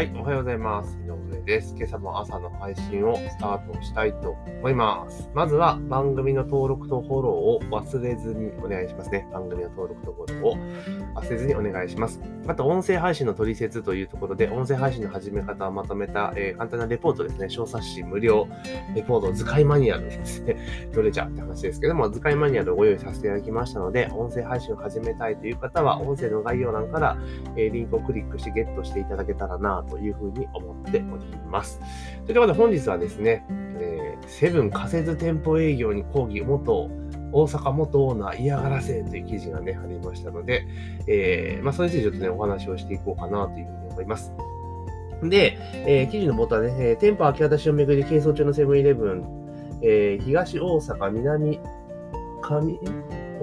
はい、おはようございます。です。今朝も朝の配信をスタートしたいと思います。まずは番組の登録とフォローを忘れずにお願いしますね。番組の登録とフォローを忘れずにお願いします。あと、音声配信の取説というところで、音声配信の始め方をまとめた、えー、簡単なレポートですね。小冊子無料レポート、図解マニュアルですね。どれじゃって話ですけども、図解マニュアルをご用意させていただきましたので、音声配信を始めたいという方は、音声の概要欄から、えー、リンクをクリックしてゲットしていただけたらなというふうに思っております。ということで本日はですね、えー、セブン仮設店舗営業に抗議元大阪元オーナー嫌がらせという記事がね、ありましたので、えー、まあ、それについてちょっとね、お話をしていこうかなというふうに思います。で、えー、記事の冒頭はね、えー、店舗明け渡しをめぐり係争中のセブンイレブン、えー、東大阪南上、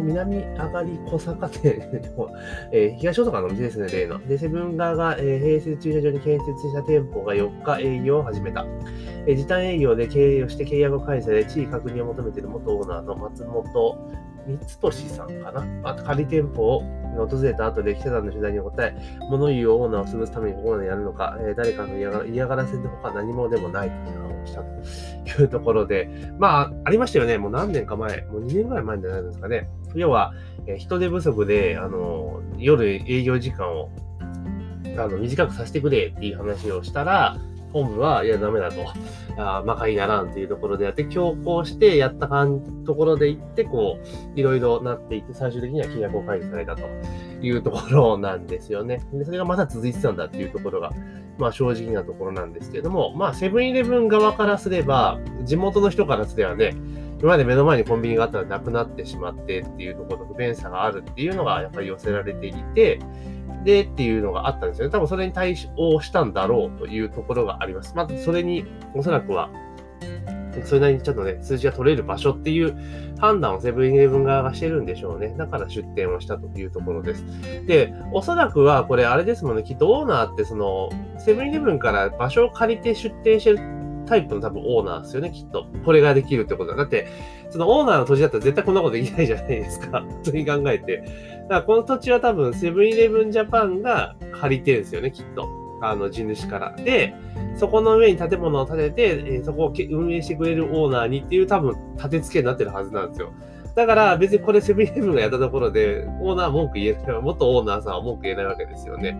南上がり小坂店えー、東大阪のお店ですね、例の。で、セブン側が、えー、併設駐車場に建設した店舗が4日営業を始めた。えー、時短営業で経営をして契約を返され、地位確認を求めている元オーナーの松本光俊さんかな？あ仮店舗を訪れた後で記者団の取材に答え、物言うオーナーを潰すためにここまでやるのか、えー、誰かの嫌が嫌がらせで他何もでもないと批判をしたというところで、まあ、ありましたよね。もう何年か前、もう2年ぐらい前じゃないですかね。要は、えー、人手不足で、あの、夜営業時間をあの短くさせてくれっていう話をしたら、本部は、いや、ダメだと。あまかいならんっていうところでやって、強行してやったところで行って、こう、いろいろなっていって、最終的には契約を解除されたというところなんですよね。で、それがまだ続いてたんだっていうところが、まあ正直なところなんですけれども、まあセブンイレブン側からすれば、地元の人からすればね、今まで目の前にコンビニがあったらなくなってしまってっていうところの不便さがあるっていうのがやっぱり寄せられていて、でっていうのがあったんですよね。多分それに対応したんだろうというところがあります。まずそれにおそらくはそれなりにちょっとね、数字が取れる場所っていう判断をセブンイレブン側がしてるんでしょうね。だから出店をしたというところです。で、おそらくはこれあれですもんね、きっとオーナーってその、セブンイレブンから場所を借りて出店してるタイプの多分オーナーですよね、きっと。これができるってことだ。だって、そのオーナーの土地だったら絶対こんなことできないじゃないですか。普通に考えて。だからこの土地は多分セブンイレブンジャパンが借りてるんですよね、きっと。あの、地主から。で、そこの上に建物を建てて、え、そこを運営してくれるオーナーにっていう多分立て付けになってるはずなんですよ。だから別にこれセブンイレブンがやったところで、オーナー文句言えない、元オーナーさんは文句言えないわけですよね。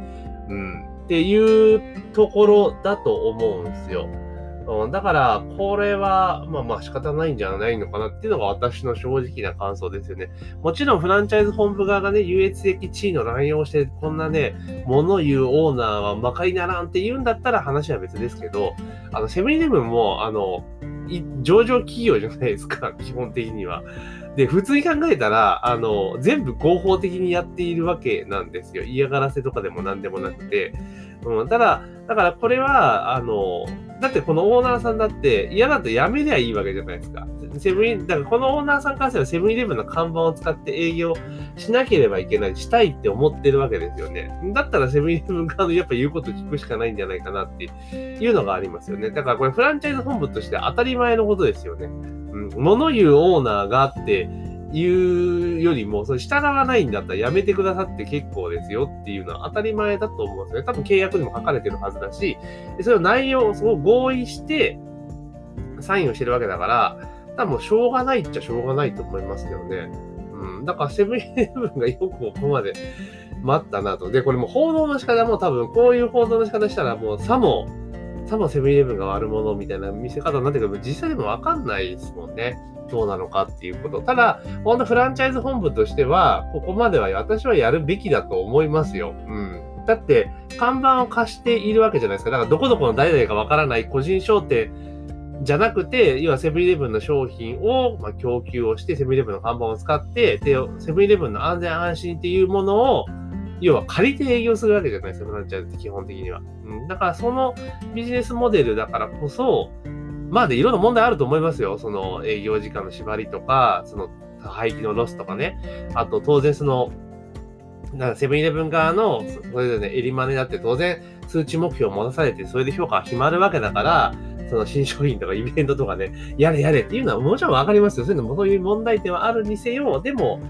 うん。っていうところだと思うんですよ。うん、だから、これは、まあまあ仕方ないんじゃないのかなっていうのが私の正直な感想ですよね。もちろんフランチャイズ本部側がね、優越的地位の乱用して、こんなね、物言うオーナーはまかりならんって言うんだったら話は別ですけど、あの、セブンイレブンも、あの、上場企業じゃないですか、基本的には。で、普通に考えたら、あの、全部合法的にやっているわけなんですよ。嫌がらせとかでも何でもなくて。うん、ただ、だからこれは、あの、だってこのオーナーさんだって嫌だとやめりゃいいわけじゃないですか。セブンだからこのオーナーさんからすればセブンイレブンの看板を使って営業しなければいけない、したいって思ってるわけですよね。だったらセブンイレブン側のやっぱ言うこと聞くしかないんじゃないかなっていうのがありますよね。だからこれフランチャイズ本部として当たり前のことですよね。うん、物言うオーナーがあって、言うよりも、それ従わないんだったらやめてくださって結構ですよっていうのは当たり前だと思うんですよね。多分契約にも書かれてるはずだし、それを内容をそう合意して、サインをしてるわけだから、多分しょうがないっちゃしょうがないと思いますけどね。うん。だからセブンイレブンがよくここまで待ったなと。で、これも報道の仕方も多分こういう報道の仕方したらもうさも、さもセブンイレブンが悪者みたいな見せ方になってくる実際でもわかんないですもんね。どうなのかっていうこと。ただ、本当フランチャイズ本部としては、ここまでは私はやるべきだと思いますよ。うん。だって、看板を貸しているわけじゃないですか。だから、どこどこの誰々かわからない個人商店じゃなくて、要はセブンイレブンの商品を、ま供給をして、セブンイレブンの看板を使って、で、セブンイレブンの安全安心っていうものを、要は借りて営業するわけじゃないですか、フランチャイズって基本的には。うん、だからそのビジネスモデルだからこそ、まあで、いろんな問題あると思いますよ。その営業時間の縛りとか、その廃棄のロスとかね。あと、当然その、なんかセブンイレブン側の、それぞれね、襟真似だって当然数値目標を持たされて、それで評価が決まるわけだから、その新商品とかイベントとかね、やれやれっていうのはもちろんわかりますよ。そういうのもそういう問題点はあるにせよ、でも、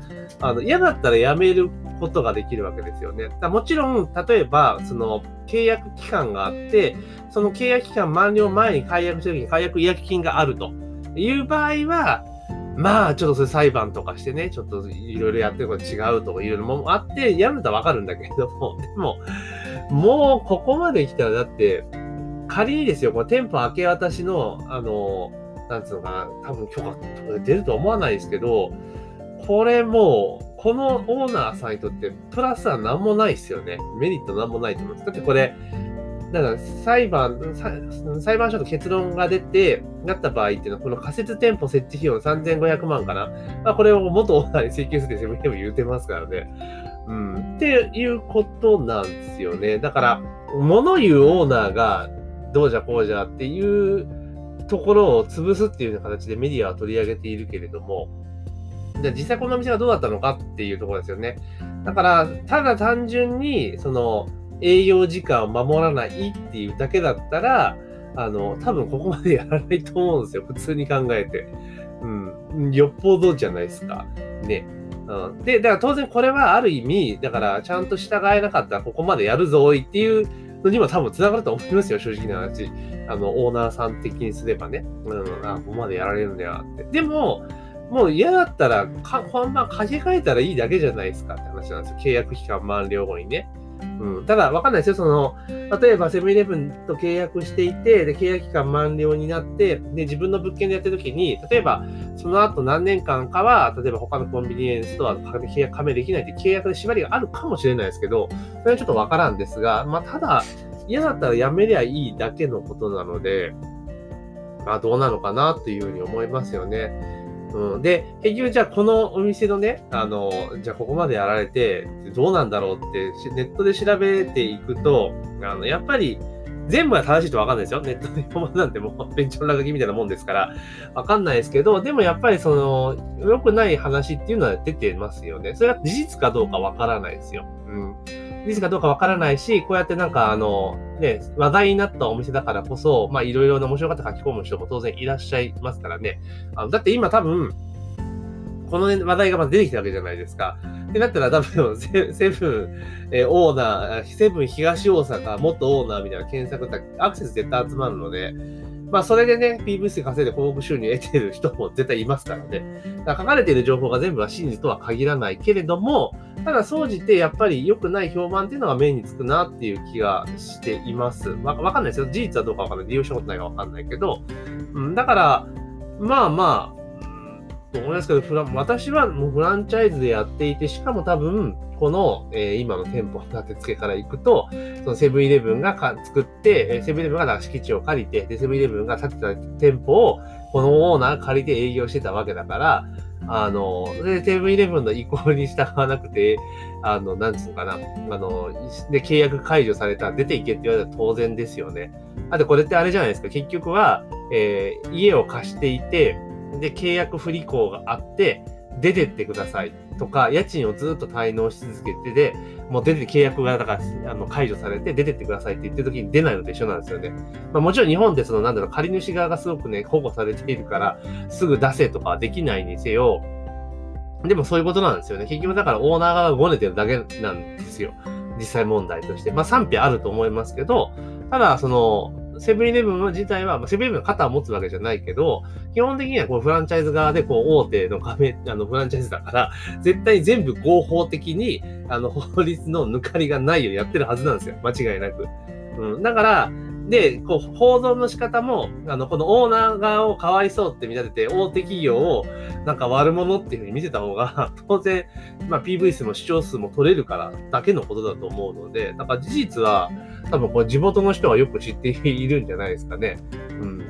あの、嫌だったらやめることができるわけですよね。だもちろん、例えば、その、契約期間があって、その契約期間満了前に解約した時に解約違約金があるという場合は、まあ、ちょっとそれ裁判とかしてね、ちょっといろいろやってること違うとかいろいろもあって、やるんだわかるんだけれども、でも、もうここまで来たら、だって、仮にですよ、この店舗明け渡しの、あの、なんつうのかな、多分許可とか出ると思わないですけど、これもう、このオーナーさんにとってプラスは何もないですよね。メリット何もないと思います。だってこれ、だから裁判、裁判所の結論が出て、なった場合っていうのは、この仮設店舗設置費用の3500万かな。まあ、これを元オーナーに請求するってセミでも言うてますからね。うん。っていうことなんですよね。だから、物言うオーナーがどうじゃこうじゃっていうところを潰すっていうような形でメディアは取り上げているけれども、じゃあ実際このお店がどうだったのかっていうところですよね。だから、ただ単純に、その、営業時間を守らないっていうだけだったら、あの、多分ここまでやらないと思うんですよ。普通に考えて。うん。よっぽどじゃないですか。ね。うん。で、だから当然これはある意味、だからちゃんと従えなかったらここまでやるぞいっていうのにも多分繋がると思いますよ、正直な話。あの、オーナーさん的にすればね。うん。あ、ここまでやられるんだよって。でも、もう嫌だったら、か、ほんま、書き換えたらいいだけじゃないですかって話なんですよ。契約期間満了後にね。うん、ただ、わかんないですよ。その、例えばセブンイレブンと契約していて、で、契約期間満了になって、で、自分の物件でやってるときに、例えば、その後何年間かは、例えば他のコンビニエンスストアと契約加盟できないって契約で縛りがあるかもしれないですけど、それはちょっとわからんですが、まあ、ただ、嫌だったらやめりゃいいだけのことなので、まあ、どうなのかなっていうふうに思いますよね。うん。で、結局じゃあこのお店のね、あの、じゃあここまでやられて、どうなんだろうってネットで調べていくと、あの、やっぱり、全部が正しいとわかんないですよ。ネットで読むなんてもう、ベンチョン落書きみたいなもんですから、わかんないですけど、でもやっぱりその、良くない話っていうのは出てますよね。それが事実かどうかわからないですよ。うん。事実かどうかわからないし、こうやってなんかあの、ね、話題になったお店だからこそ、まあいろいろな面白かった書き込む人も当然いらっしゃいますからね。あのだって今多分、この話題がまだ出てきたわけじゃないですか。ってなったら多分 セ、セブン、えー、オーナー、セブン東大阪、元オーナーみたいな検索だったらアクセス絶対集まるので、まあ、それでね、PVC 稼いで広告収入得てる人も絶対いますからね。だから書かれている情報が全部は真実とは限らないけれども、ただ、総じてやっぱり良くない評判っていうのが目につくなっていう気がしています。わ、わかんないですよ。事実はどうかわかんない。利用したことないかわかんないけど、うん、だから、まあまあ、思いますけど、私はもうフランチャイズでやっていて、しかも多分、この、えー、今の店舗の立て付けから行くと、そのセブンイレブンがか作って、セブンイレブンが敷地を借りて、で、セブンイレブンが建てた店舗を、このオーナー借りて営業してたわけだから、あの、で、セブンイレブンの意向に従わなくて、あの、なんつうのかな、あの、で、契約解除されたら出ていけって言われたら当然ですよね。あと、これってあれじゃないですか。結局は、えー、家を貸していて、で、契約不履行があって、出てってくださいとか、家賃をずっと滞納し続けてで、もう出て契約がだからあの解除されて出てってくださいって言ってる時に出ないのと一緒なんですよね。まあ、もちろん日本ってそのなんだろう、借り主側がすごくね、保護されているから、すぐ出せとかできないにせよ、でもそういうことなんですよね。結局だからオーナー側がごねてるだけなんですよ。実際問題として。まあ賛否あると思いますけど、ただその、セブンイレブン自体は、セブンイレブンの肩を持つわけじゃないけど、基本的にはこうフランチャイズ側でこう大手の加盟、あのフランチャイズだから、絶対全部合法的に、あの法律の抜かりがないようにやってるはずなんですよ。間違いなく。うん。だから、で、こう、報道の仕方も、あの、このオーナー側をかわいそうって見立てて、大手企業をなんか悪者っていうふうに見せた方が、当然、まあ PV 数も視聴数も取れるからだけのことだと思うので、だから事実は、多分これ地元の人はよく知っているんじゃないですかね。うん。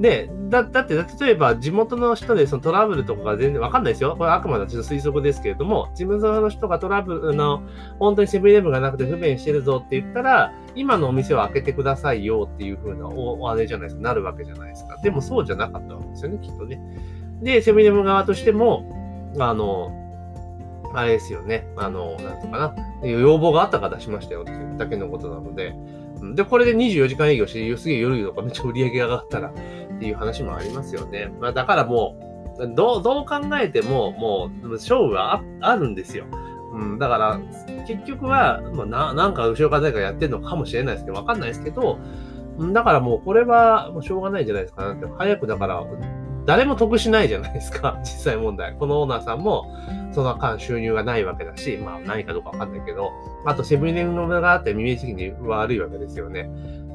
で、だ、だって、例えば地元の人でそのトラブルとかが全然わかんないですよ。これあくまで私の推測ですけれども、地元の人がトラブルの、本当にセブンイレブンがなくて不便してるぞって言ったら、今のお店を開けてくださいよっていう風なお、あれじゃないですか、なるわけじゃないですか。でもそうじゃなかったわけですよね、きっとね。で、セブンイレブン側としても、あの、あれですよね。あの、なんとかな。要望があったから出しましたよっていうだけのことなので。で、これで24時間営業して、すげえ夜とかめっちゃ売り上げ上がったらっていう話もありますよね。まあだからもう、どう、どう考えても、もう、勝負はあるんですよ。うん、だから、結局は、まあ、ななんか後ろから誰かやってるのかもしれないですけど、わかんないですけど、だからもうこれはもうしょうがないんじゃないですかなって。早くだから、誰も得しないじゃないですか、実際問題。このオーナーさんも、その間収入がないわけだし、まあ何かどうかわかんないけど、あとセブンイレブンのがあってイメージ的に悪いわけですよね。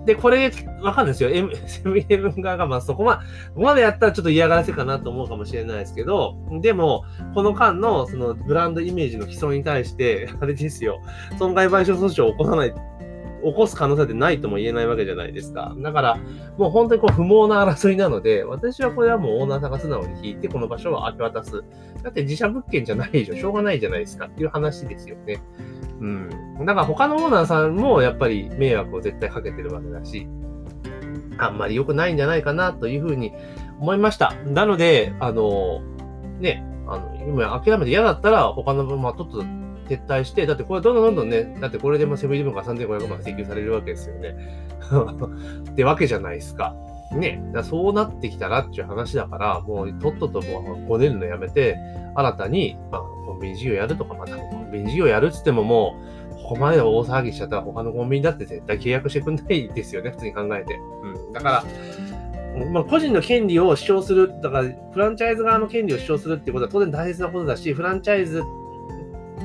で、これ、わかんないですよ。セブンイレブン側が、まあそこま、ここまでやったらちょっと嫌がらせかなと思うかもしれないですけど、でも、この間の、そのブランドイメージの既存に対して、あれですよ、損害賠償訴訟を起こさない起こす可能性ってないとも言えないわけじゃないですか。だから、もう本当にこう不毛な争いなので、私はこれはもうオーナーさんが素直に引いて、この場所を明け渡す。だって自社物件じゃないでしょ。しょうがないじゃないですかっていう話ですよね。うん。だから他のオーナーさんもやっぱり迷惑を絶対かけてるわけだし、あんまり良くないんじゃないかなというふうに思いました。なので、あの、ね、あの、今諦めて嫌だったら他の分、まあ、とっと撤退して、だってこれどんどんどんどんね、だってこれでもセブンイレブンから3500万請求されるわけですよね。ってわけじゃないですか。ね、そうなってきたらっていう話だから、もうとっとともう5年のやめて、新たに、まあ、コンビニ事業やるとか、またコンビニ事業やるっつってももう、ここまで大騒ぎしちゃったら他のコンビニだって絶対契約してくんないですよね、普通に考えて。うん。だから、まあ、個人の権利を主張する、だから、フランチャイズ側の権利を主張するってことは当然大切なことだし、フランチャイズって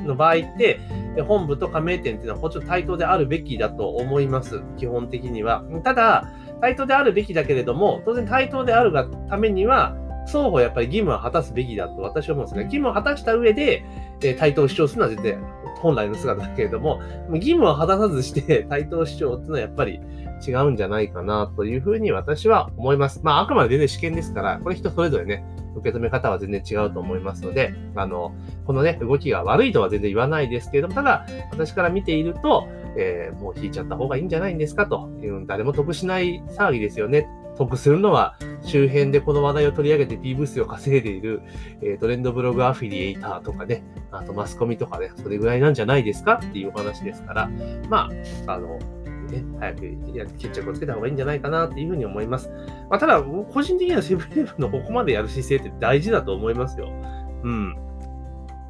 の場合って、本部と加盟店っていうのはもちろん対等であるべきだと思います。基本的には。ただ、対等であるべきだけれども、当然対等であるがためには、双方やっぱり義務は果たすべきだと私は思うんですね。義務を果たした上で、え対等を主張するのは絶対本来の姿だけれども、義務を果たさずして 対等主張っていうのはやっぱり違うんじゃないかなというふうに私は思います。まあ、あくまで全然試験ですから、これ人それぞれね、受け止め方は全然違うと思いますので、あの、このね、動きが悪いとは全然言わないですけれども、ただ、私から見ていると、えー、もう引いちゃった方がいいんじゃないんですかという、誰も得しない騒ぎですよね。得するのは周辺でこの話題を取り上げて P ブースを稼いでいる、えー、トレンドブログアフィリエイターとかね、あとマスコミとかね、それぐらいなんじゃないですかっていうお話ですから、まあ、あの、ね、早く決着をつけた方がいいんじゃないかなっていうふうに思います。まあ、ただ、個人的にはセブンイレブンのここまでやる姿勢って大事だと思いますよ。うん。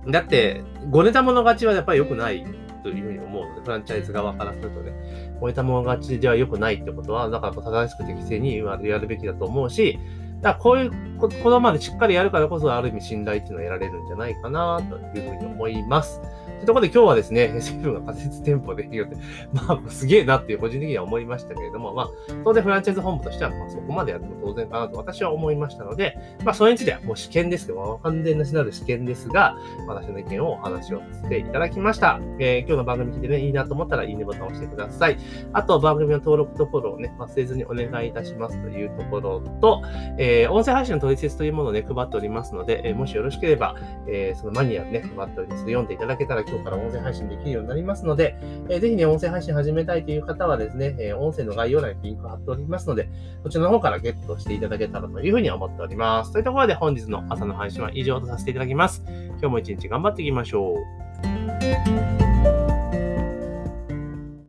だって、ごネタ物勝ちはやっぱり良くないというふうに思うので、フランチャイズ側からするとね、ごネタ物勝ちでは良くないってことは、だから正しく適正にやるべきだと思うし、だからこういうことまでしっかりやるからこそ、ある意味信頼っていうのは得られるんじゃないかなというふうに思います。というところで今日はですね、セブンが仮設店舗でって、まあ、すげえなっていう個人的には思いましたけれども、まあ、当然フランチャイズ本部としては、まあ、そこまでやっても当然かなと私は思いましたので、まあ、それについてはもう試験ですけど、まあ、完全なしなる試験ですが、私の意見をお話をさせていただきました。えー、今日の番組聞いてね、いいなと思ったら、いいねボタンを押してください。あと、番組の登録とフォローをね、忘れずにお願いいたしますというところと、え、音声配信の取説というものをね、配っておりますので、えー、もしよろしければ、えー、そのマニュアルね、配っておりますので、読んでいただけたら今日から音声配信できるようになりますので、えー、ぜひね、音声配信始めたいという方はですね、えー、音声の概要欄にリンク貼っておりますので、こちらの方からゲットしていただけたらというふうに思っております。というところで本日の朝の配信は以上とさせていただきます。今日も一日頑張っていきましょう。